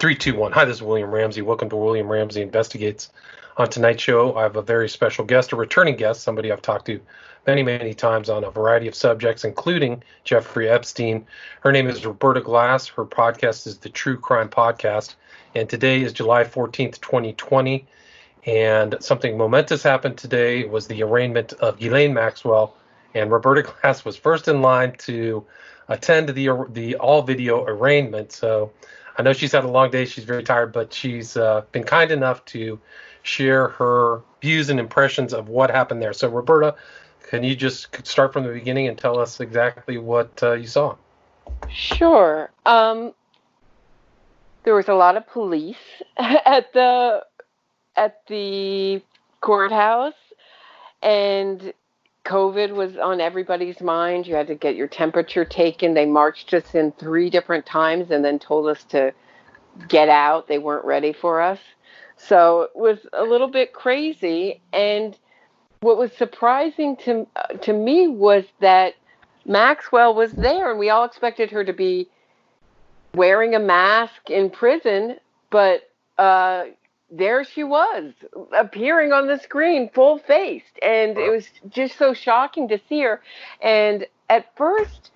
Three, two, one. Hi, this is William Ramsey. Welcome to William Ramsey Investigates. On tonight's show, I have a very special guest, a returning guest, somebody I've talked to many, many times on a variety of subjects, including Jeffrey Epstein. Her name is Roberta Glass. Her podcast is the True Crime Podcast. And today is July 14th, 2020. And something momentous happened today was the arraignment of Ghislaine Maxwell. And Roberta Glass was first in line to attend the the all video arraignment. So I know she's had a long day. She's very tired, but she's uh, been kind enough to share her views and impressions of what happened there. So, Roberta, can you just start from the beginning and tell us exactly what uh, you saw? Sure. Um, there was a lot of police at the at the courthouse, and COVID was on everybody's mind. You had to get your temperature taken. They marched us in three different times and then told us to get out. They weren't ready for us. So it was a little bit crazy. And what was surprising to to me was that Maxwell was there, and we all expected her to be wearing a mask in prison, but uh, there she was appearing on the screen full faced. And it was just so shocking to see her. And at first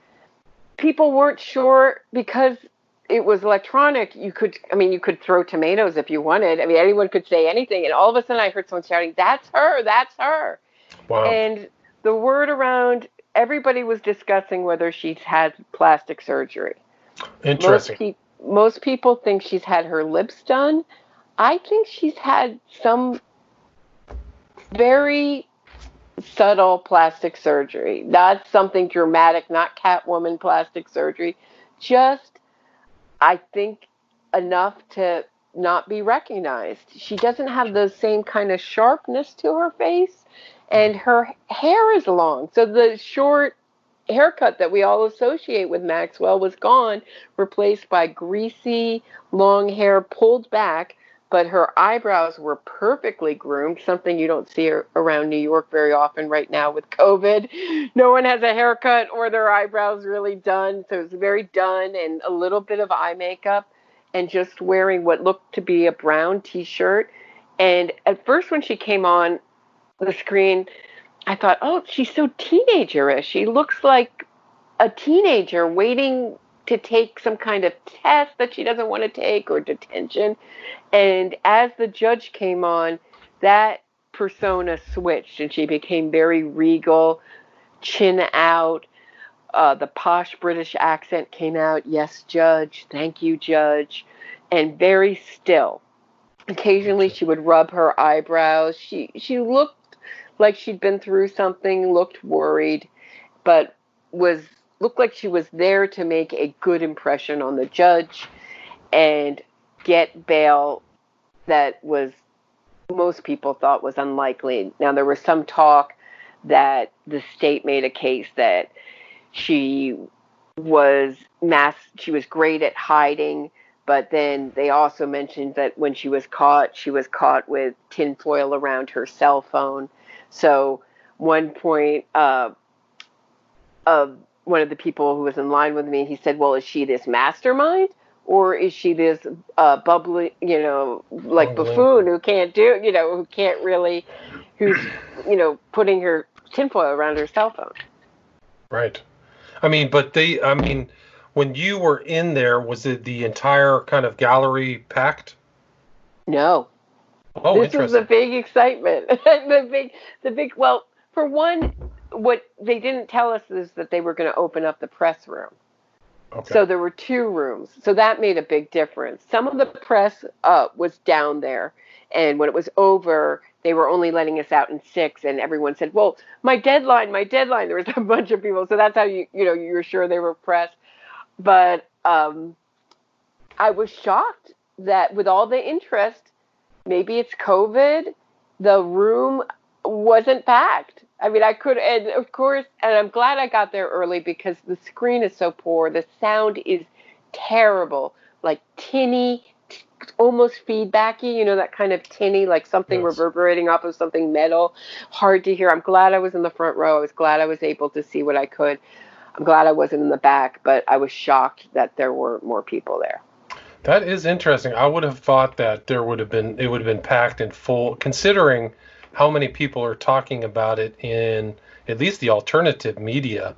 people weren't sure because it was electronic. You could i mean you could throw tomatoes if you wanted. I mean anyone could say anything. And all of a sudden i heard someone shouting that's her that's her. Wow. and the word around everybody was discussing whether she's had plastic surgery. Interesting. most, pe- most people think she's had her lips done I think she's had some very subtle plastic surgery, not something dramatic, not Catwoman plastic surgery, just I think enough to not be recognized. She doesn't have the same kind of sharpness to her face, and her hair is long. So the short haircut that we all associate with Maxwell was gone, replaced by greasy, long hair pulled back but her eyebrows were perfectly groomed, something you don't see around New York very often right now with COVID. No one has a haircut or their eyebrows really done, so it was very done and a little bit of eye makeup and just wearing what looked to be a brown t-shirt. And at first when she came on the screen, I thought, "Oh, she's so teenagerish. She looks like a teenager waiting to take some kind of test that she doesn't want to take or detention. And as the judge came on, that persona switched and she became very regal, chin out. Uh, the posh British accent came out. Yes, judge. Thank you, judge. And very still. Occasionally, she would rub her eyebrows. She she looked like she'd been through something, looked worried, but was looked like she was there to make a good impression on the judge and get bail that was most people thought was unlikely. Now there was some talk that the state made a case that she was mass she was great at hiding but then they also mentioned that when she was caught she was caught with tinfoil around her cell phone so one point uh, of one of the people who was in line with me, he said, "Well, is she this mastermind?" Or is she this uh, bubbly, you know, like buffoon who can't do, you know, who can't really, who's, you know, putting her tinfoil around her cell phone? Right. I mean, but they, I mean, when you were in there, was it the entire kind of gallery packed? No. Oh, this was the big excitement. the big, the big. Well, for one, what they didn't tell us is that they were going to open up the press room. Okay. So there were two rooms. So that made a big difference. Some of the press uh, was down there, and when it was over, they were only letting us out in six, and everyone said, "Well, my deadline, my deadline." There was a bunch of people, so that's how you you know you were sure they were press. But um, I was shocked that with all the interest, maybe it's COVID, the room wasn't packed. I mean, I could, and of course, and I'm glad I got there early because the screen is so poor. The sound is terrible, like tinny, t- almost feedbacky, you know, that kind of tinny, like something yes. reverberating off of something metal, hard to hear. I'm glad I was in the front row. I was glad I was able to see what I could. I'm glad I wasn't in the back, but I was shocked that there weren't more people there. That is interesting. I would have thought that there would have been it would have been packed in full, considering how many people are talking about it in at least the alternative media.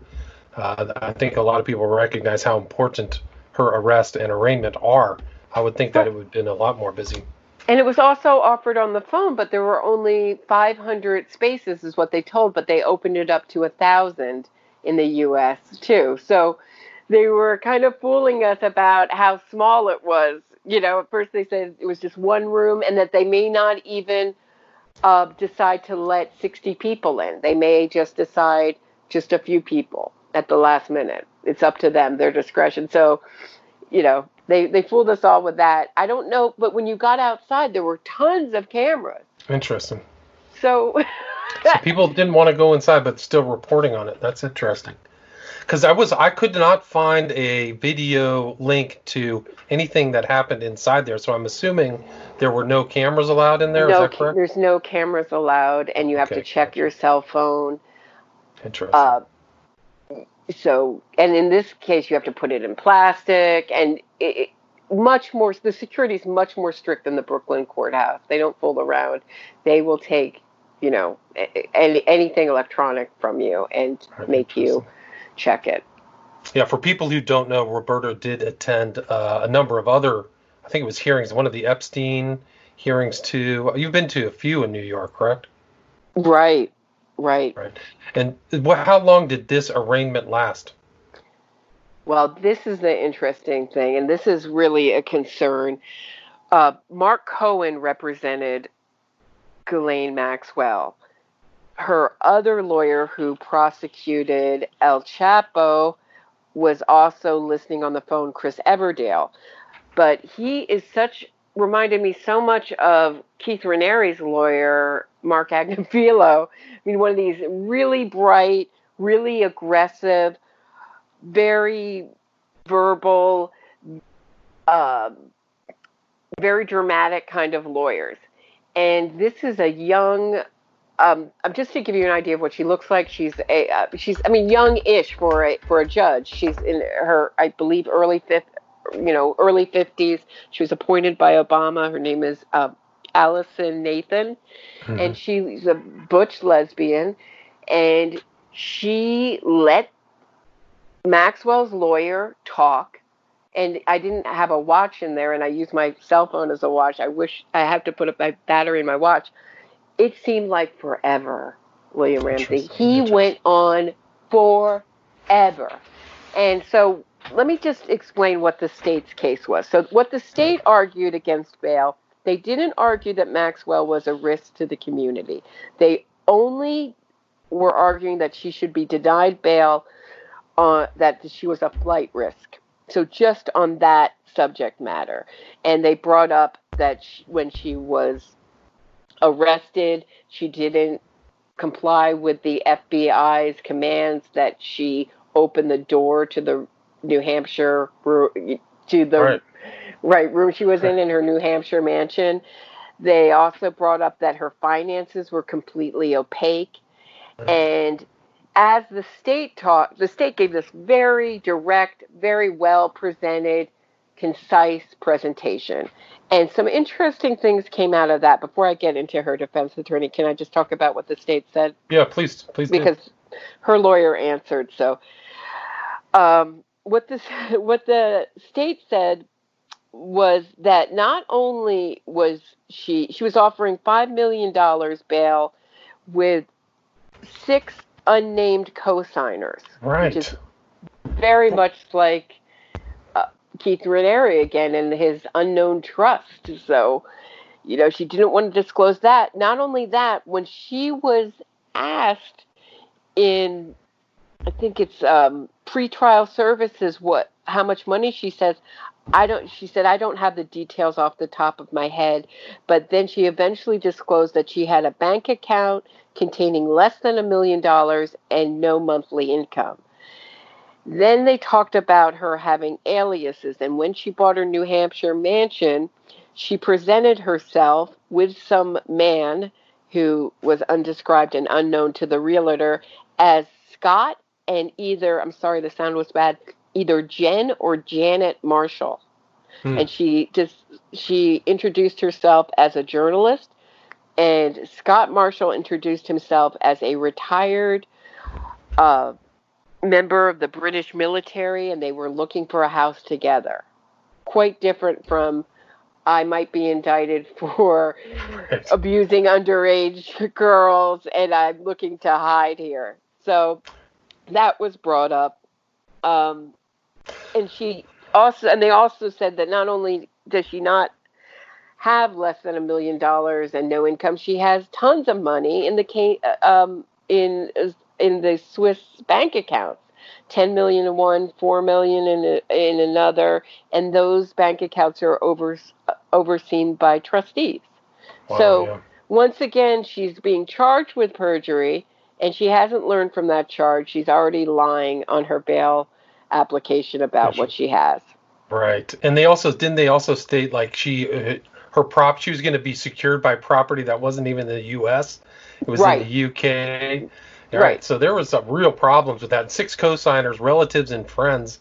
Uh, I think a lot of people recognize how important her arrest and arraignment are. I would think that it would have been a lot more busy. And it was also offered on the phone, but there were only 500 spaces, is what they told, but they opened it up to a thousand in the U.S. too. So they were kind of fooling us about how small it was. You know, at first they said it was just one room, and that they may not even uh, decide to let 60 people in. They may just decide just a few people at the last minute. It's up to them, their discretion. So, you know, they they fooled us all with that. I don't know, but when you got outside, there were tons of cameras. Interesting. So, so people didn't want to go inside, but still reporting on it. That's interesting. Because I was I could not find a video link to anything that happened inside there. So I'm assuming there were no cameras allowed in there. No, Is that correct? there's no cameras allowed, and you have Okay, to check gotcha. your cell phone. Interesting. Uh, so, and in this case, you have to put it in plastic, and it, much more. The security is much more strict than the Brooklyn courthouse. They don't fool around. They will take, you know, any, anything electronic from you and make you. Check it. Yeah, for people who don't know, Roberta did attend uh, a number of other, I think it was hearings, one of the Epstein hearings too. You've been to a few in New York, correct? Right, right. Right. And wh- how long did this arraignment last? Well, this is the interesting thing, and this is really a concern. Uh, Mark Cohen represented Ghislaine Maxwell. Her other lawyer who prosecuted El Chapo was also listening on the phone, Chris Everdell. But he is such, reminded me so much of Keith Raniere's lawyer, Mark Agnifilo. I mean, one of these really bright, really aggressive, very verbal, um, very dramatic kind of lawyers. And this is a young, um, um, just to give you an idea of what she looks like, she's a, uh, she's, I mean, young-ish for a for a judge. She's in her, I believe, early fifth, you know, early fifties. She was appointed by Obama. Her name is uh, Allison Nathan Mm-hmm. and she's a butch lesbian and she let Maxwell's lawyer talk and I didn't have a watch in there and I used my cell phone as a watch. I wish I have to put a my battery in my watch. It seemed like forever, William Ramsey. He went on forever. And so let me just explain what the state's case was. So what the state argued against bail they didn't argue that Maxwell was a risk to the community. They only were arguing that she should be denied bail, uh, that she was a flight risk. So just on that subject matter. And they brought up that she, when she was arrested, she didn't comply with the FBI's commands that she opened the door to the New Hampshire to the Right. right room she was in in her New Hampshire mansion. They also brought up that her finances were completely opaque. And as the state taught, the state gave this very direct, very well presented, concise presentation. And some interesting things came out of that. Before I get into her defense attorney, can I just talk about what the state said? Yeah, please, please. do. because her lawyer answered. So, um, what this what the state said was that not only was she she was offering five million dollars bail with six unnamed co-signers, right. which is very much like Keith Raniere again and his unknown trust. So, you know, she didn't want to disclose that. Not only that, when she was asked in, I think it's um, pretrial services, what how much money she says. I don't. She said I don't have the details off the top of my head, but then she eventually disclosed that she had a bank account containing less than a million dollars and no monthly income. Then they talked about her having aliases, and when she bought her New Hampshire mansion, she presented herself with some man who was undescribed and unknown to the realtor as Scott and either, I'm sorry, the sound was bad, either Jen or Janet Marshall. hmm. and she just she introduced herself as a journalist, and Scott Marshall introduced himself as a retired uh, member of the British military, and they were looking for a house together. Quite different from I might be indicted for right. abusing underage girls, and I'm looking to hide here. So that was brought up. Um, and she also, and they also said that not only does she not have less than a million dollars and no income, she has tons of money in the um, in in the Swiss bank accounts. 10 million in one, 4 million in, a, in another, and those bank accounts are over, overseen by trustees. Wow, so yeah. once again, she's being charged with perjury, and she hasn't learned from that charge. She's already lying on her bail application about what she has. Right, and they also didn't they also state like she uh, her prop she was going to be secured by property that wasn't even in the U.S. It was right. in the UK. Right. right. So there was some real problems with that. Six co-signers, relatives, and friends,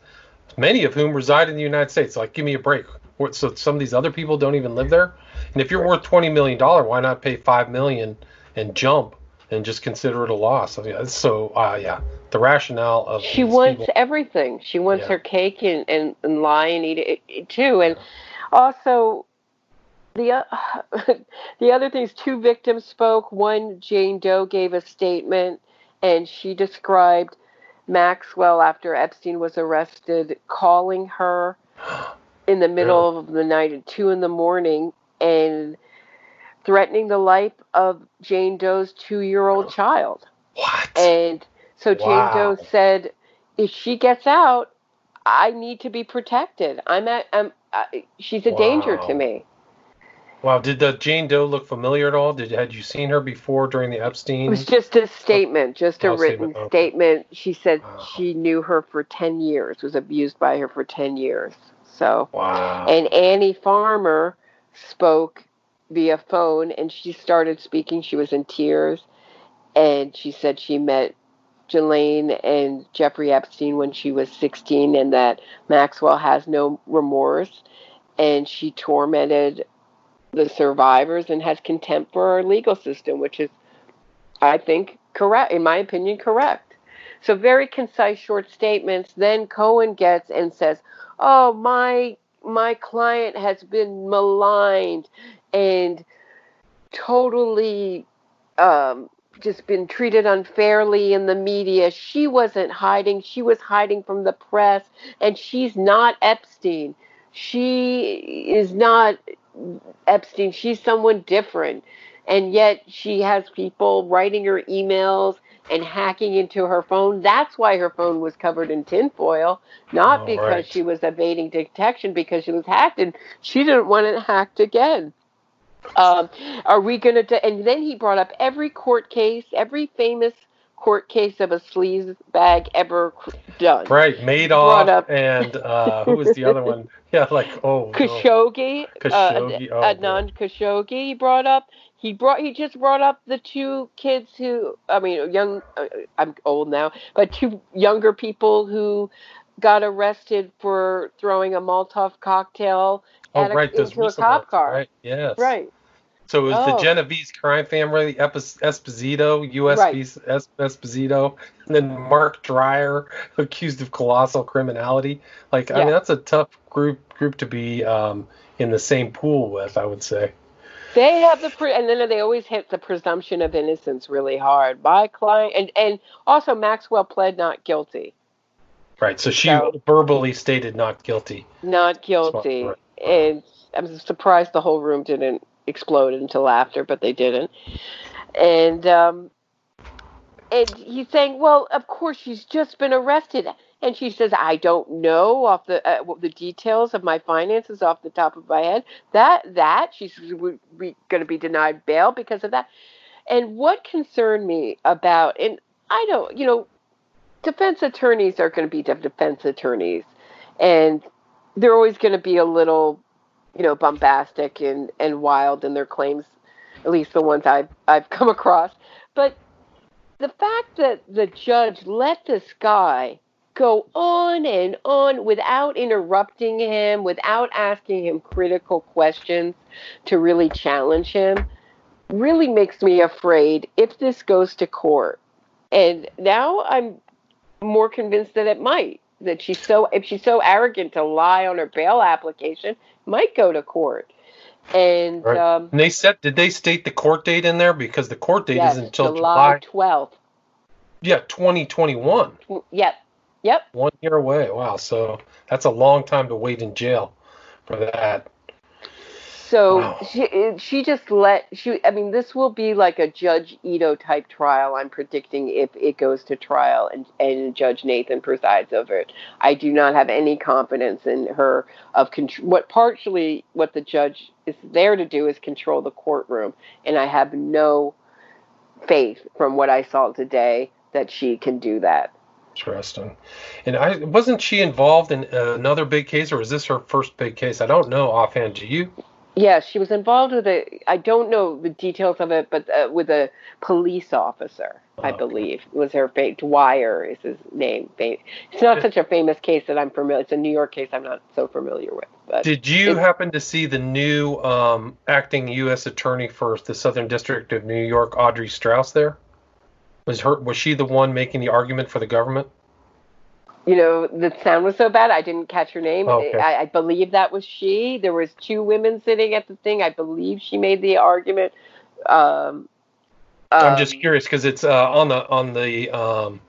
many of whom reside in the United States. Like, give me a break. So some of these other people don't even live there. And if you're worth twenty million dollar, why not pay five million and jump and just consider it a loss? I mean, so uh, yeah, the rationale of she wants people, everything. She wants yeah. her cake and, and, and lie and eat it, it too. And also, the uh, the other things two victims spoke one jane doe gave a statement and she described maxwell after epstein was arrested calling her in the middle yeah. of the night at two in the morning and threatening the life of jane doe's two year old child what and so wow. jane doe said if she gets out i need to be protected i'm at i'm uh, she's a wow. danger to me Wow, did the Jane Doe look familiar at all? Did had you seen her before during the Epstein? It was just a statement, just a oh, written statement. statement. She said wow. she knew her for ten years, was abused by her for ten years. So, wow. And Annie Farmer spoke via phone, and she started speaking. She was in tears, and she said she met Ghislaine and Jeffrey Epstein when she was 16, and that Maxwell has no remorse, and she tormented the survivors and has contempt for our legal system, which is, I think, correct, in my opinion, correct. So very concise, short statements. Then Cohen gets and says, "Oh, my my client has been maligned and totally um, just been treated unfairly in the media. She wasn't hiding; she was hiding from the press, and she's not Epstein. She is not Epstein. She's someone different. And yet she has people writing her emails and hacking into her phone. That's why her phone was covered in tinfoil, not oh, because right. she was evading detection, because she was hacked and she didn't want it hacked again. Um, are we going to? And then he brought up every court case, every famous court case of a sleaze bag ever done. Right, Madoff and uh, who was the other one? Yeah, like oh Khashoggi, no. Khashoggi, uh, oh, Adnan Khashoggi. He brought up. He brought. He just brought up the two kids who. I mean, young. Uh, I'm old now, but two younger people who got arrested for throwing a Molotov cocktail oh, at a, right, into a cop car. Right. Yes. Right. So it was oh. the Genovese crime family, Esposito, U.S. Right. Esposito, and then Mark Dwyer, accused of colossal criminality. Like, yeah. I mean, that's a tough group group to be um, in the same pool with. I would say. They have the pre- and then they always hit the presumption of innocence really hard. My client and and also Maxwell pled not guilty. Right. So she so, verbally stated not guilty. Not guilty, right. and I'm surprised the whole room didn't exploded into laughter, but they didn't. And um, and he's saying, "Well, of course she's just been arrested." And she says, "I don't know off the uh, the details of my finances off the top of my head. That that she's going to be denied bail because of that." And what concerned me about, and I don't, you know, defense attorneys are going to be defense attorneys, and they're always going to be a little you know, bombastic and, and wild in their claims, at least the ones I've, I've come across. But the fact that the judge let this guy go on and on without interrupting him, without asking him critical questions to really challenge him, really makes me afraid if this goes to court. And now I'm more convinced that it might. That she's so if she's so arrogant to lie on her bail application, might go to court. And, right. um, and they said, did they state the court date in there? Because the court date yes, isn't until July twelfth. Yeah, 2021. Yep. Yep. One year away. Wow. So that's a long time to wait in jail for that. So wow. she she just let she I mean this will be like a Judge Ito type trial. I'm predicting if it goes to trial and and Judge Nathan presides over it. I do not have any confidence in her of control. What partially what the judge is there to do is control the courtroom, and I have no faith from what I saw today that she can do that. Interesting. And I wasn't she involved in uh, another big case, or is this her first big case? I don't know offhand. Do you? Yeah, she was involved with a. I don't know the details of it, but uh, with a police officer, oh, I believe okay. was her fate. Dwyer is his name. It's not such a famous case that I'm familiar. It's a New York case I'm not so familiar with. But did you happen to see the new um, acting U.S. attorney for the Southern District of New York, Audrey Strauss? There was her. Was she the one making the argument for the government? You know the sound was so bad i didn't catch her name. Okay. I, I, believe that was she. There was two women sitting at the thing. I believe she made the argument. Um, i'm um, just curious because it's uh, on the on the um,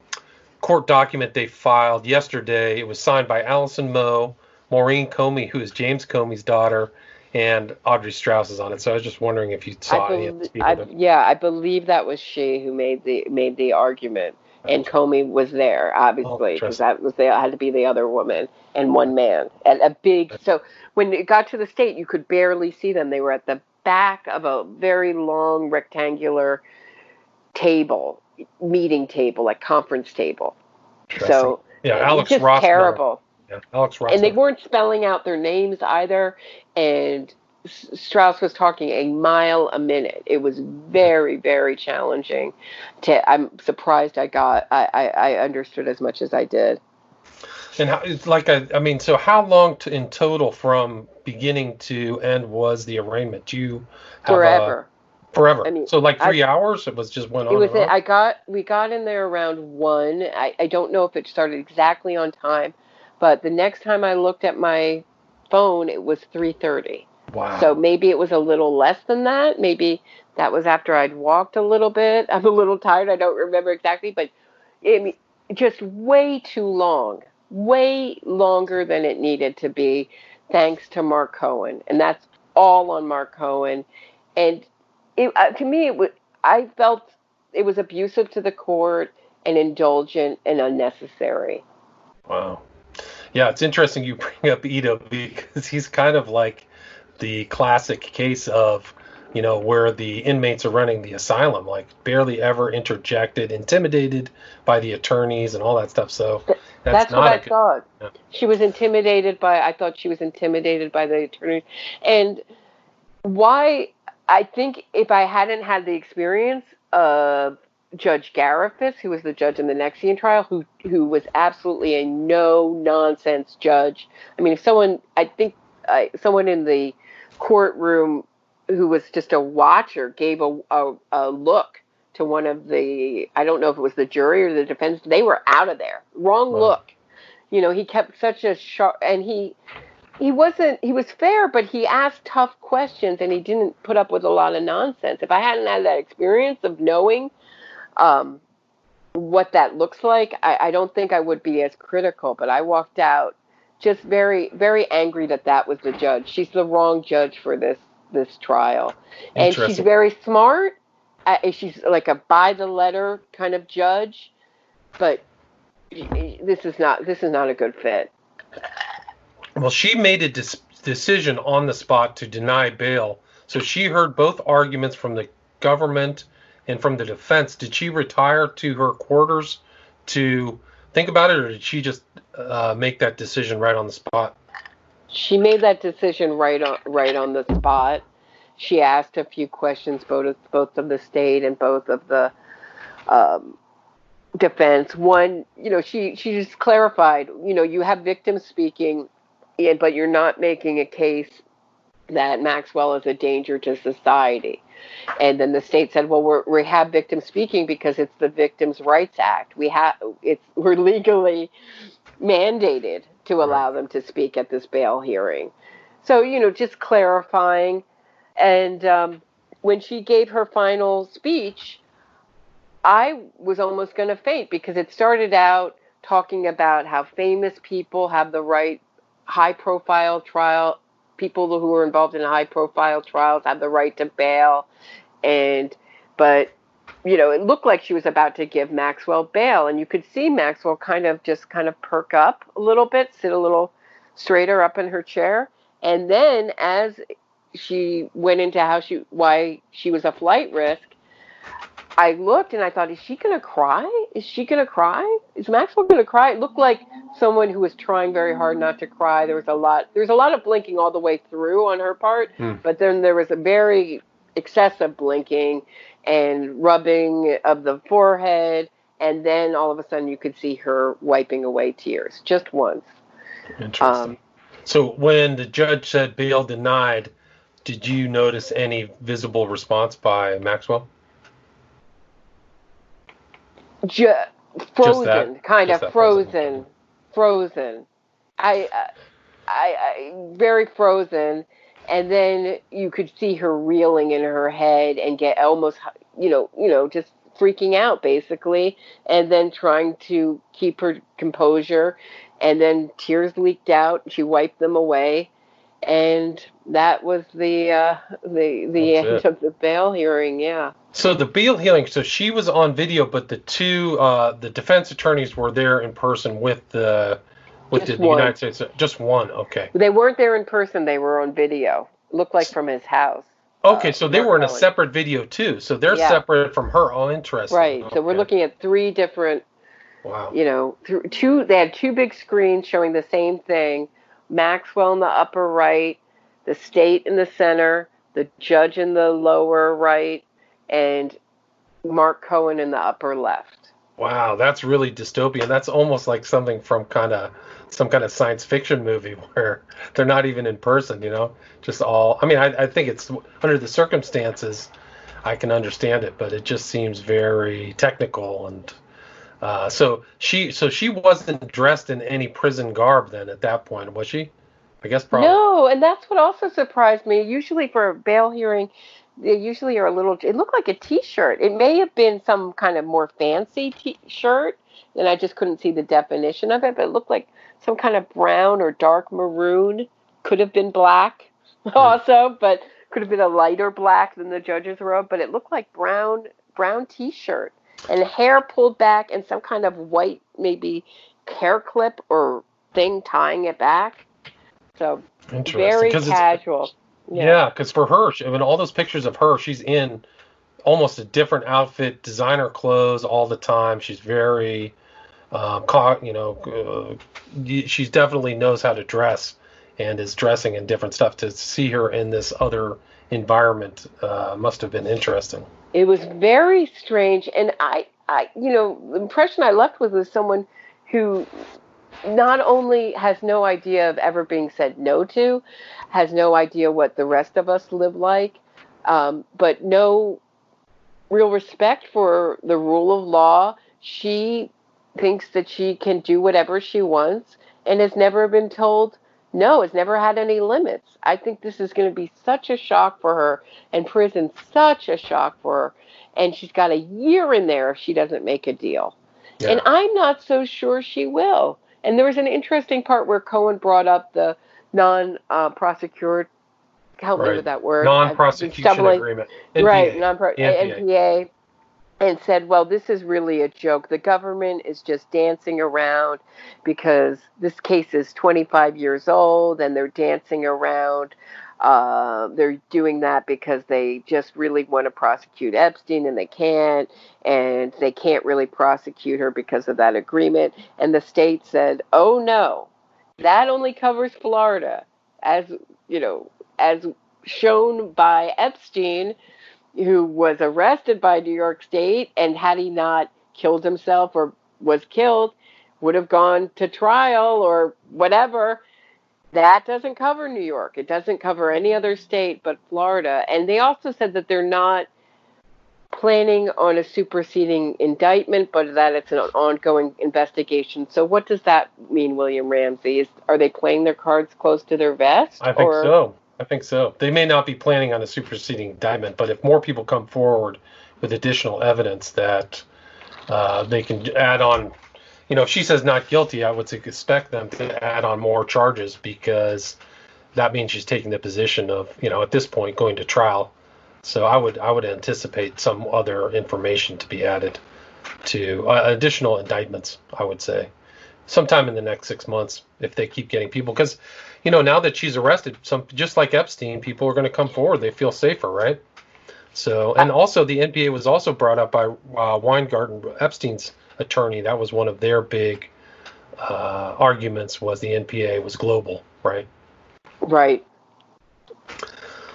court document they filed yesterday it was signed by alison moe maurene comey who is james comey's daughter and audrey strauss is on it. So i was just wondering if you saw I any I, yeah i believe that was she who made the made the argument and Comey was there, oh, obviously, because oh, that was the had to be the other woman and one man. And a big so when it got to the state, you could barely see them. They were at the back of a very long rectangular table, meeting table, like conference table. So yeah, Alex just Rossner. terrible. Yeah, Alex Rossner. And they weren't spelling out their names either, and Strauss was talking a mile a minute. It was very, very challenging. To I'm surprised I got I, I, I understood as much as I did. And how, it's like a, I mean, so how long to, in total from beginning to end was the arraignment? Do you forever? A, forever. I mean, so like three I, hours. It was just one. It was. I got we got in there around one. I, I don't know if it started exactly on time, but the next time I looked at my phone, it was three thirty. Wow. So maybe it was a little less than that. Maybe that was after I'd walked a little bit. I'm a little tired. I don't remember exactly, but it, just way too long, way longer than it needed to be, thanks to Mark Cohen. And that's all on Mark Cohen. And it, uh, to me, it was, I felt it was abusive to the court and indulgent and unnecessary. Wow. Yeah, it's interesting you bring up Ito because he's kind of like the classic case of you know where the inmates are running the asylum like barely ever interjected intimidated by the attorneys and all that stuff so that's, that's what i good, thought yeah. she was intimidated by i thought she was intimidated by the attorney and why i think if i hadn't had the experience of Judge Garaufis, who was the judge in the NXIVM trial, who who was absolutely a no nonsense judge. I mean, if someone, I think someone in the courtroom who was just a watcher gave a, a, a look to one of the I don't know if it was the jury or the defense. They were out of there. Wrong wow. look. You know, he kept such a sharp and he he wasn't he was fair, but he asked tough questions and he didn't put up with a lot of nonsense. If I hadn't had that experience of knowing um, what that looks like, I, I don't think I would be as critical. But I walked out just very very angry that that was the judge. She's the wrong judge for this this trial, and she's very smart. Uh, she's like a by the letter kind of judge, but this is not this is not a good fit. Well, she made a dis- decision on the spot to deny bail. So she heard both arguments from the government and from the defense. Did she retire to her quarters to think about it, or did she just uh, make that decision right on the spot? She made that decision right on right on the spot. She asked a few questions, both of, both of the state and both of the um, defense. One, you know, she she just clarified. You know, you have victims speaking, but you're not making a case that Maxwell is a danger to society. And then the state said, "Well, we're, we have victims speaking because it's the Victims' Rights Act. We have it's we're legally mandated to allow them to speak at this bail hearing." So you know, just clarifying. And um, when she gave her final speech, I was almost going to faint because it started out talking about how famous people have the right high profile trial people who were involved in high profile trials have the right to bail and but you know it looked like she was about to give Maxwell bail and you could see Maxwell kind of just kind of perk up a little bit sit a little straighter up in her chair and then as she went into how she why she was a flight risk I looked and I thought, is she going to cry? Is she going to cry? Is Maxwell going to cry? It looked like someone who was trying very hard not to cry. There was a lot. There was a lot of blinking all the way through on her part, hmm. but then there was a very excessive blinking and rubbing of the forehead, and then all of a sudden you could see her wiping away tears just once. Interesting. Um, so when the judge said bail denied, did you notice any visible response by Maxwell? Ju- frozen, kind of frozen, frozen. I, I, I, very frozen. And then you could see her reeling in her head and get almost, you know, you know, just freaking out basically, and then trying to keep her composure. And then tears leaked out. She wiped them away, and that was the uh, the the That's end it. of the bail hearing. Yeah. So the bail hearing. So she was on video, but the two uh, the defense attorneys were there in person with the with the, the United States. Just one. Okay. They weren't there in person. They were on video. Looked like from his house. Okay, uh, so they were in a separate video too. So they're yeah. separate from her. Oh, interesting. Right. Okay. So we're looking at three different. Wow. You know, th- two. They had two big screens showing the same thing. Maxwell in the upper right, the state in the center, the judge in the lower right, and Mark Cohen in the upper left. Wow, that's really dystopian. That's almost like something from kind of some kind of science fiction movie where they're not even in person, you know, just all. I mean, I, I think it's under the circumstances, I can understand it, but it just seems very technical and. Uh, so she, so she wasn't dressed in any prison garb then at that point, was she? I guess probably. No, and that's what also surprised me. Usually for a bail hearing, they usually are a little. It looked like a T-shirt. It may have been some kind of more fancy T-shirt, and I just couldn't see the definition of it. But it looked like some kind of brown or dark maroon. Could have been black, hmm. also, but could have been a lighter black than the judge's robe. But it looked like brown brown T-shirt and hair pulled back and some kind of white maybe hair clip or thing tying it back. So very casual. Yeah, because yeah, for her, I mean, all those pictures of her, she's in almost a different outfit, designer clothes all the time. She's very, um, you know, uh, she's definitely knows how to dress and is dressing in different stuff. To see her in this other environment uh, must have been interesting. It was very strange, and I, I, you know, the impression I left was with was someone who not only has no idea of ever being said no to, has no idea what the rest of us live like, um, but no real respect for the rule of law. She thinks that she can do whatever she wants and has never been told no, has never had any limits. I think this is going to be such a shock for her, and prison such a shock for her. And she's got a year in there if she doesn't make a deal. Yeah. And I'm not so sure she will. And there was an interesting part where Cohen brought up the non uh, prosecutor help right. me with that word non-prosecution agreement NPA. right non NPA. NPA and said well this is really a joke the government is just dancing around because this case is 25 years old and they're dancing around uh, they're doing that because they just really want to prosecute Epstein and they can't, and they can't really prosecute her because of that agreement. And the state said, oh no, that only covers Florida. As, you know, as shown by Epstein, who was arrested by New York State, and had he not killed himself or was killed would have gone to trial or whatever. That doesn't cover New York. It doesn't cover any other state but Florida. And they also said that they're not planning on a superseding indictment, but that it's an ongoing investigation. So, what does that mean, William Ramsey? Is, are they playing their cards close to their vest? I think or? so. I think so. They may not be planning on a superseding indictment, but if more people come forward with additional evidence that uh, they can add on, you know, if she says not guilty, I would expect them to add on more charges because that means she's taking the position of, you know, at this point going to trial so I would I would anticipate some other information to be added to uh, additional indictments. I would say sometime in the next six months if they keep getting people because you know now that she's arrested, some just like Epstein, people are going to come forward. They feel safer, right? So and also the NPA was also brought up by uh, Weingarten, Epstein's attorney. That was one of their big uh, arguments was the NPA was global, right? Right.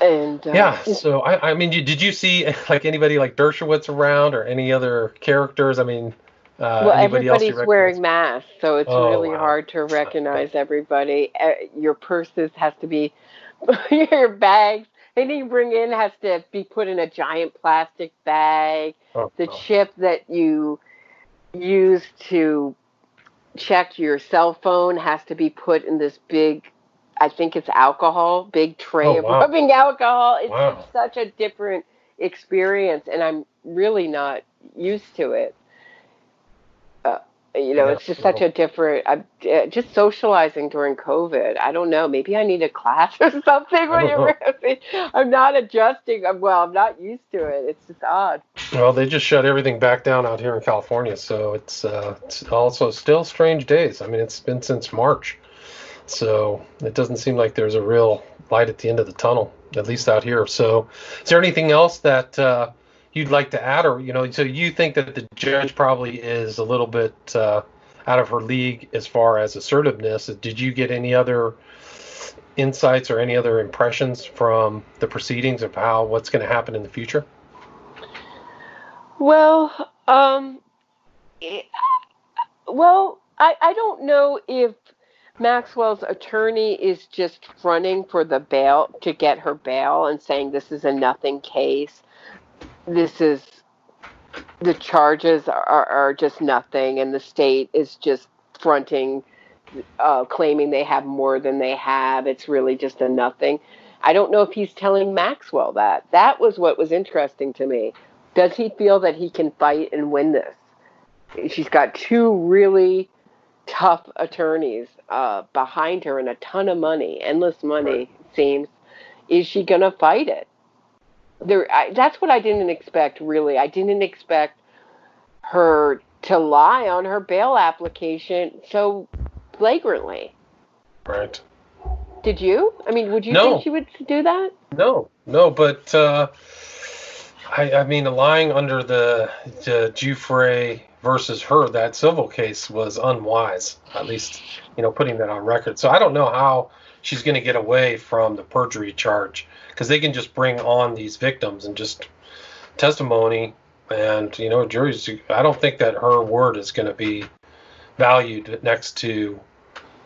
And uh, yeah, so I, I mean, you, did you see like anybody like Dershowitz around or any other characters? I mean, uh, well, everybody's wearing masks, so it's oh, really wow. hard to recognize everybody. Your purses has to be, your bags, anything you bring in has to be put in a giant plastic bag. Oh, the oh. chip that you use to check your cell phone has to be put in this big I think it's alcohol, big tray oh, of rubbing alcohol. It's wow. such a different experience, and I'm really not used to it. You know, yeah, it's just such a different. I'm uh, just socializing during COVID. I don't know. Maybe I need a class or something. When you're I'm not adjusting. I'm, well, I'm not used to it. It's just odd. Well, they just shut everything back down out here in California, so it's uh, it's also still strange days. I mean, it's been since March. So it doesn't seem like there's a real light at the end of the tunnel, at least out here. So, is there anything else that uh, you'd like to add, or you know, so you think that the judge probably is a little bit uh, out of her league as far as assertiveness? Did you get any other insights or any other impressions from the proceedings of how what's going to happen in the future? Well, um, it, well, I, I don't know if Maxwell's attorney is just running for the bail to get her bail and saying this is a nothing case. This is the charges are, are just nothing, and the state is just fronting, uh, claiming they have more than they have. It's really just a nothing. I don't know if he's telling Maxwell that. That was what was interesting to me. Does he feel that he can fight and win this? She's got two really tough attorneys uh, behind her and a ton of money, endless money right. seems. Is she going to fight it? There, I, that's what I didn't expect. Really, I didn't expect her to lie on her bail application so flagrantly. Right. Did you? I mean, would you no. think she would do that? No, no, but uh, I, I mean, lying under the, the Giuffre versus her, that civil case was unwise. At least, you know, putting that on record. So I don't know how she's going to get away from the perjury charge because they can just bring on these victims and just testimony and you know juries i don't think that her word is going to be valued next to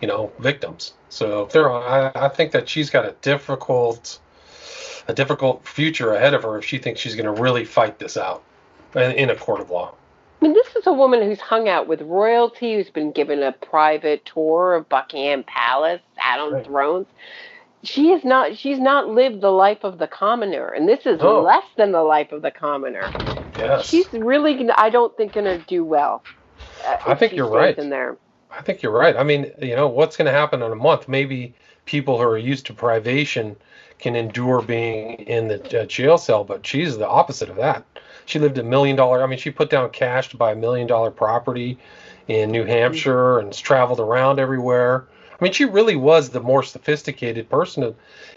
you know victims. So if there I, I think that she's got a difficult a difficult future ahead of her if she thinks she's going to really fight this out in, in a court of law. I mean, this is a woman who's hung out with royalty, who's been given a private tour of Buckingham Palace, sat on right. thrones. She is not. She's not lived the life of the commoner, and this is oh. less than the life of the commoner. Yes. She's really. I don't think going to do well. Uh, I think you're right. In there. I think you're right. I mean, you know, what's going to happen in a month? Maybe people who are used to privation can endure being in the uh, jail cell, but she's the opposite of that. She lived a million dollar. I mean, she put down cash to buy a million dollar property in New Hampshire and traveled around everywhere. I mean, she really was the more sophisticated person.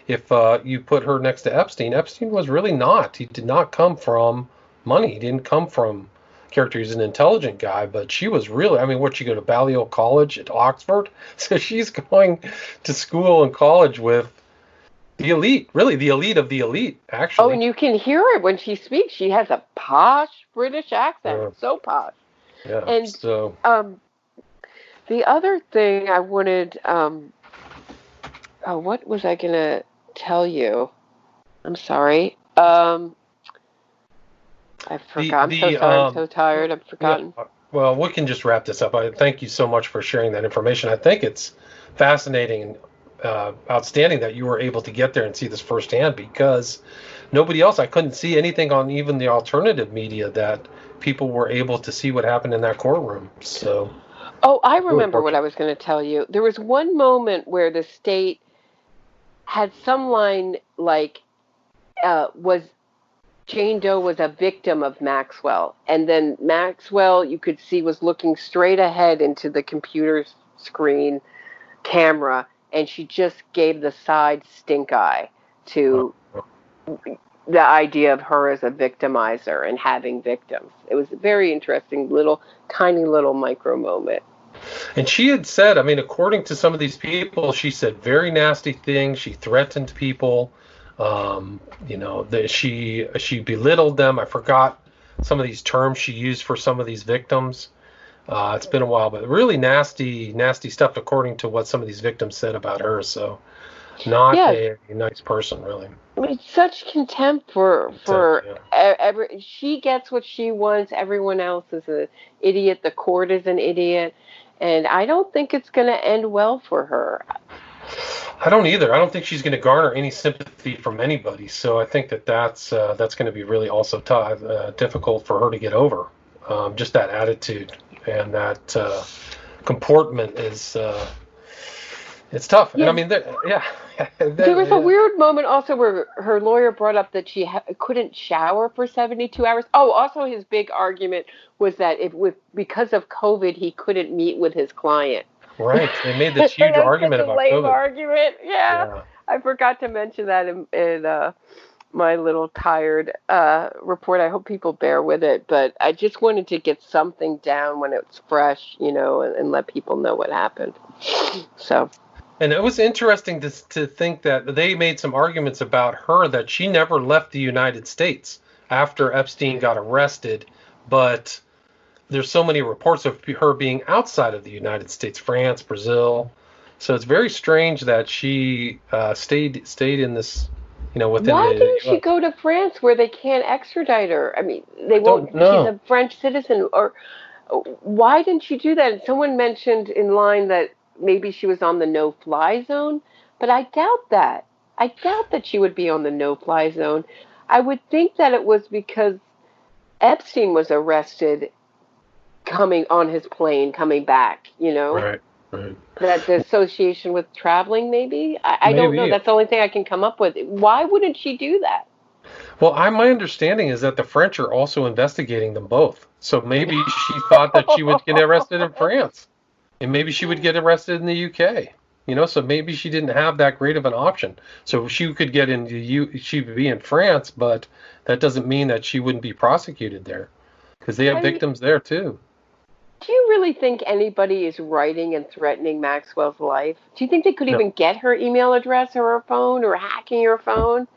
If uh, you put her next to Epstein, Epstein was really not. He did not come from money. He didn't come from character. He's an intelligent guy, but she was really. I mean, what she go to Balliol College at Oxford, so she's going to school and college with the elite, really the elite of the elite, actually. Oh, and you can hear it when she speaks. She has a posh British accent, so posh. Yeah. And so um, the other thing I wanted, um, oh, what was I gonna tell you? I'm sorry. Um, I forgot. I'm so the, sorry. I'm um, so tired. I've forgotten. Yeah, Well, we can just wrap this up. I thank you so much for sharing that information. I think it's fascinating and uh, outstanding that you were able to get there and see this firsthand because nobody else. I couldn't see anything on even the alternative media that people were able to see what happened in that courtroom. So Oh, I remember what. I was going to tell you. There was one moment where the state had some line like, uh, was Jane Doe was a victim of Maxwell. And then Maxwell, you could see, was looking straight ahead into the computer screen camera, and she just gave the side stink eye to the idea of her as a victimizer and having victims. It was a very interesting little, tiny little micro moment. And she had said, I mean, according to some of these people, she said very nasty things. She threatened people. Um, you know, that she she belittled them. I forgot some of these terms she used for some of these victims. Uh, it's been a while, but really nasty, nasty stuff, according to what some of these victims said about her. So, not Yeah. a, a nice person, really. I mean, such contempt for for yeah. every. She gets what she wants. Everyone else is an idiot. The court is an idiot, and I don't think it's going to end well for her. I don't either. I don't think she's going to garner any sympathy from anybody. So I think that that's uh, that's going to be really also tough, uh, difficult for her to get over. Um, just that attitude and that uh, comportment is uh, it's tough. And I mean, yeah. There was a weird moment also where her lawyer brought up that she ha- couldn't shower for 72 hours. Oh, also his big argument was that if with because of COVID he couldn't meet with his client. right. They made this huge argument about lame COVID. argument. Yeah. Yeah. I forgot to mention that in, in uh, my little tired uh, report. I hope people bear with it, but I just wanted to get something down when it's fresh, you know, and, and let people know what happened. So, And it was interesting to, to think that they made some arguments about her that she never left the United States after Epstein got arrested, but there's so many reports of her being outside of the United States, France, Brazil. So it's very strange that she uh, stayed stayed in this, you know, within why the. didn't she US. go to France where they can't extradite her? I mean, they won't. She's a French citizen, or why didn't she do that? Someone mentioned in line that maybe she was on the no-fly zone, but I doubt that. I doubt that she would be on the no-fly zone. I would think that it was because Epstein was arrested coming on his plane coming back, you know? Right. Right. That the association with traveling, maybe? I, I don't know. That's the only thing I can come up with. Why wouldn't she do that? Well, I, my understanding is that the French are also investigating them both. So maybe she thought that she would get arrested in France, and maybe she would get arrested in the UK. You know, so maybe she didn't have that great of an option. So she could get into U, she would be in France, but that doesn't mean that she wouldn't be prosecuted there, because they have I mean- victims there too. Do you really think anybody is writing and threatening Maxwell's life? Do you think they could No. even get her email address or her phone or hacking her phone?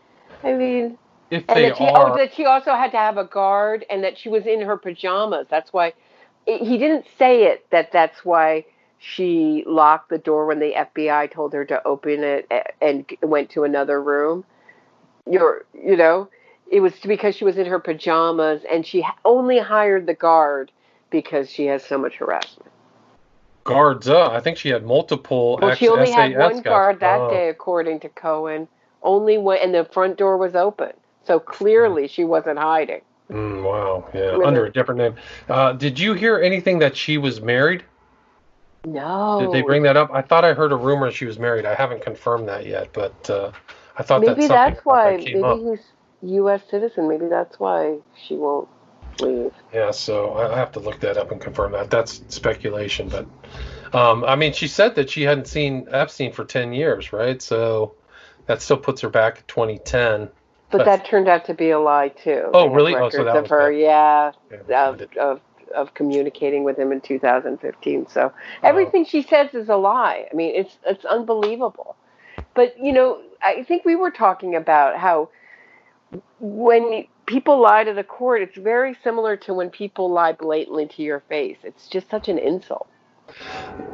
I mean, If and they that she, oh, are, oh, that she also had to have a guard and that she was in her pajamas. That's why he didn't say it. That that's why she locked the door when the FBI told her to open it and went to another room. You're, you know, it was because she was in her pajamas and she only hired the guard because she has so much harassment. guards up. I think she had multiple. Well, she only had one guys. guard that Oh. day, according to Cohen. Only one, and the front door was open. So clearly, she wasn't hiding. Mm, wow, yeah, Women. under a different name. Uh, did you hear anything that she was married? No. Did they bring that up? I thought I heard a rumor she was married. I haven't confirmed that yet, but uh, I thought Maybe that's something that's why. that Maybe up. he's U.S. citizen. Maybe that's why she won't leave. Yeah, so I I have to look that up and confirm that. That's speculation, but um, I mean, she said that she hadn't seen Epstein for ten years, right? So that still puts her back at 2010. But But- that turned out to be a lie too. Oh, really? Oh, Records so that of was her, bad. yeah, Yeah, of, of of communicating with him in 2015. So everything she says is a lie. I mean, it's it's unbelievable. But you know, I think we were talking about how when people lie to the court, it's very similar to when people lie blatantly to your face. It's just such an insult.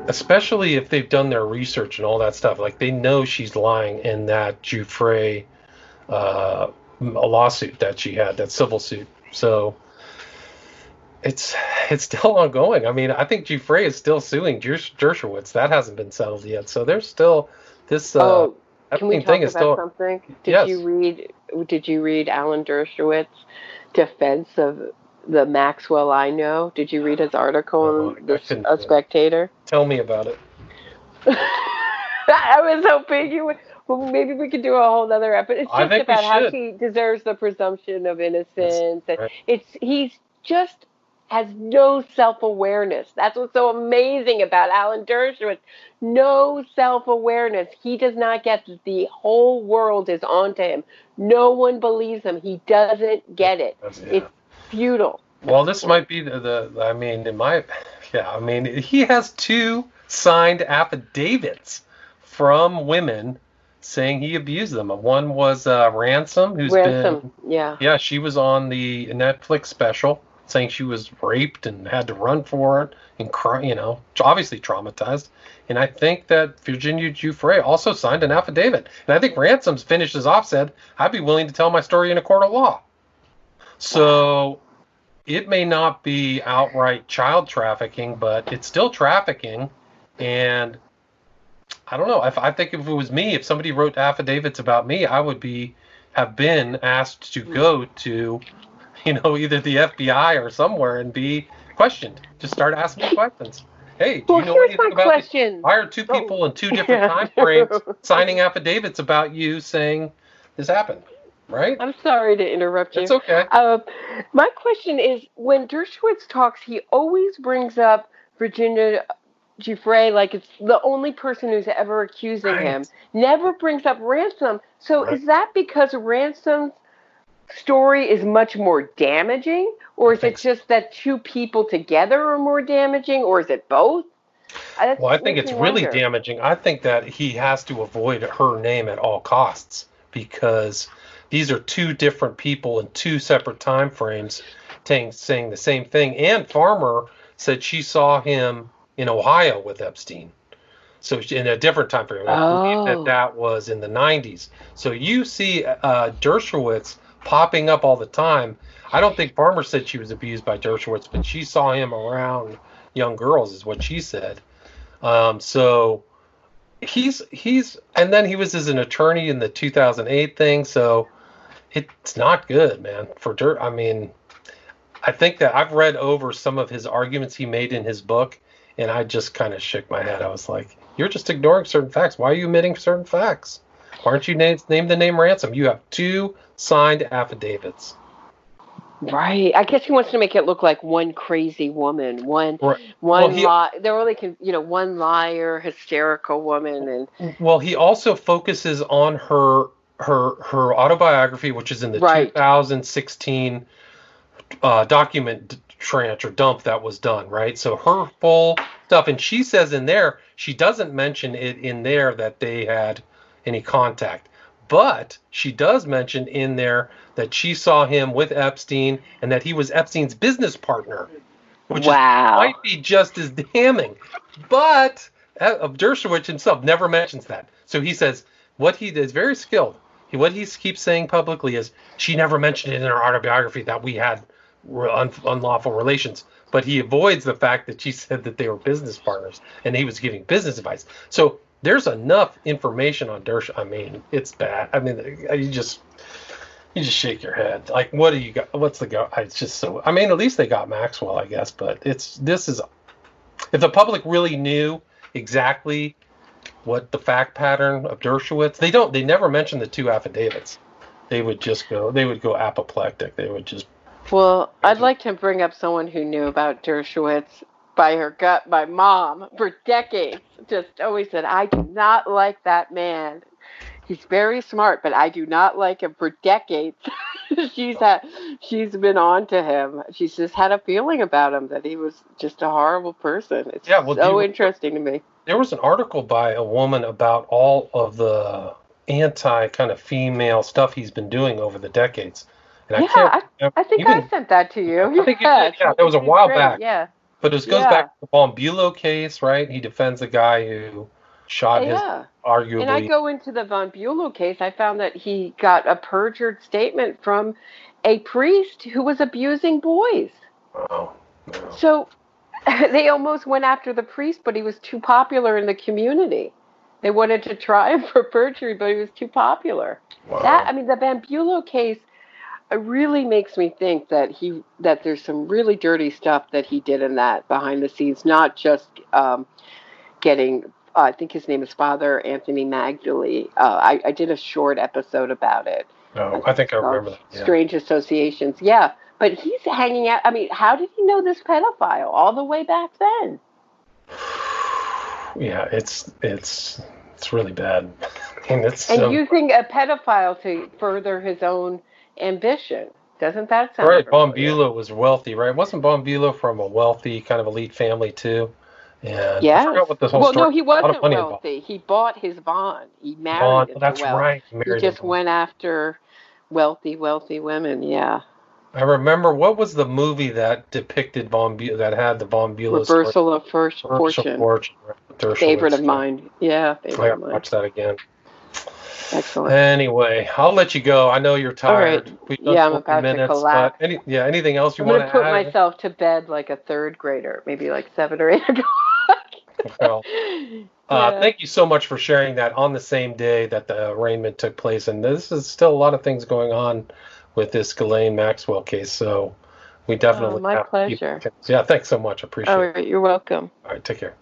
Especially if they've done their research and all that stuff. Like they know she's lying in that Giuffre uh, a lawsuit that she had, that civil suit. So it's it's still ongoing. I mean, I think Giuffre is still suing Dershowitz. That hasn't been settled yet. So there's still this. Uh, oh, can we talk about still, something? Did yes. you read? Did you read Alan Dershowitz's defense of the Maxwell I know? Did you read his article in the A Spectator? Tell me about it. I was hoping you would. Well, maybe we could do a whole other episode. It's just about how he deserves the presumption of innocence. Right. It's he's just has no self awareness. That's what's so amazing about Alan Dershowitz. No self awareness. He does not get that the whole world is onto him. No one believes him. He doesn't get it. Yeah. It's futile. Well, this might be the, the, I mean, in my, yeah, I mean, he has two signed affidavits from women saying he abused them. One was uh, Ransome, who's Ransome, been, yeah, yeah, she was on the Netflix special saying she was raped and had to run for it and cry, you know, obviously traumatized. And I think that Virginia Giuffre also signed an affidavit. And I think Ransome's finished his off said, I'd be willing to tell my story in a court of law. So it may not be outright child trafficking, but it's still trafficking. And I don't know. If I think if it was me, if somebody wrote affidavits about me, I would be have been asked to go to you know, either the FBI or somewhere and be questioned. Just start asking questions. Hey, do well, you know here's anything my about question. This? Why are two oh. people oh. in two different yeah. time frames signing affidavits about you saying this happened? Right? I'm sorry to interrupt you. It's okay. Uh, my question is when Dershowitz talks, he always brings up Virginia Giuffre like it's the only person who's ever accusing right. him. Never brings up Ransome. So right. is that because Ransome's story is much more damaging, or is it just that two people together are more damaging, or is it both? That's well, I think it's really wonder. damaging. I think that he has to avoid her name at all costs because these are two different people in two separate time frames saying, saying the same thing. And Farmer said she saw him in Ohio with Epstein. So in a different time frame, I believe that oh. that was in the 90s. So you see uh, Dershowitz popping up all the time. I don't think Farmer said she was abused by Dershowitz, but she saw him around young girls, is what she said. Um, so he's he's and then he was as an attorney in the 2008 thing. So it's not good, man. For Dirt, I mean, I think that I've read over some of his arguments he made in his book, and I just kind of shook my head. I was like, "You're just ignoring certain facts. Why are you omitting certain facts? Why aren't you name, name the name Ransome? You have two signed affidavits. Right. I guess he wants to make it look like one crazy woman, one right. one well, li- they're really can you know one liar, hysterical woman, and well, he also focuses on her her her autobiography, which is in the right. 2016 uh, document tranche or dump that was done, right? So her full stuff, and she says in there she doesn't mention it in there that they had any contact. But she does mention in there that she saw him with Epstein and that he was Epstein's business partner, which wow. is, might be just as damning. But uh, Dershowitz himself never mentions that. So he says what he is very skilled. He, what he keeps saying publicly is she never mentioned it in her autobiography that we had un, unlawful relations. But he avoids the fact that she said that they were business partners and he was giving business advice. So there's enough information on Dersh. I mean, it's bad. I mean, you just you just shake your head. Like, what do you got? What's the go? It's just so. I mean, at least they got Maxwell, I guess. But it's this is if the public really knew exactly what the fact pattern of Dershowitz, they don't. They never mention the two affidavits. They would just go. They would go apoplectic. They would just. Well, I'd like to bring up someone who knew about Dershowitz by her gut, my mom, for decades. Just always said, I do not like that man. He's very smart, but I do not like him for decades. she's had, she's been on to him. She's just had a feeling about him that he was just a horrible person. It's yeah, well, so you, interesting to me. There was an article by a woman about all of the anti kind of female stuff he's been doing over the decades. And yeah, I, I, I think even, I sent that to you. I think yeah, you did, yeah, that was a while great. back. Yeah. But it goes yeah. back to the Von Bulow case, right? He defends a guy who shot yeah. his arguably. And I go into the Von Bulow case. I found that he got a perjured statement from a priest who was abusing boys. Oh, wow. wow. So they almost went after the priest, but he was too popular in the community. They wanted to try him for perjury, but he was too popular. Wow. That I mean, the Van Bulow case really makes me think that he that there's some really dirty stuff that he did in that behind the scenes, not just um, getting. Uh, I think his name is Father Anthony Magdalene. Uh, I, I did a short episode about it. Oh, I think I remember that. Yeah. Strange associations, yeah. But he's hanging out. I mean, how did he know this pedophile all the way back then? Yeah, it's it's it's really bad. I mean, it's and so, using a pedophile to further his own ambition. Doesn't that sound right? Bulow was wealthy, right? Wasn't Bulow from a wealthy kind of elite family too? And Yeah. I forgot what this whole Well, no, he a lot of wasn't involved. wealthy. He bought his bond. He married Bond- into that's wealth. right. He married just went after wealthy, wealthy women. Yeah. I remember what was the movie that depicted Von that had the Von Bulow story? Reversal of first Reversal fortune. Fortune. Dershowitz. Favorite of mine. Yeah, I favorite oh, of gotta mine. watch that again. Excellent. Anyway, I'll let you go. I know you're tired. right. Yeah, I'm 40 about to collapse. Any, yeah, anything else you I'm want gonna put add? myself to bed like a third grader, maybe like seven or eight o'clock. Well, Uh, Yeah. Thank you so much for sharing that on the same day that the arraignment took place. And this is still a lot of things going on with this Ghislaine Maxwell case. So we definitely Oh, my pleasure. Yeah, thanks so much. Appreciate All it. you're welcome. All right, take care.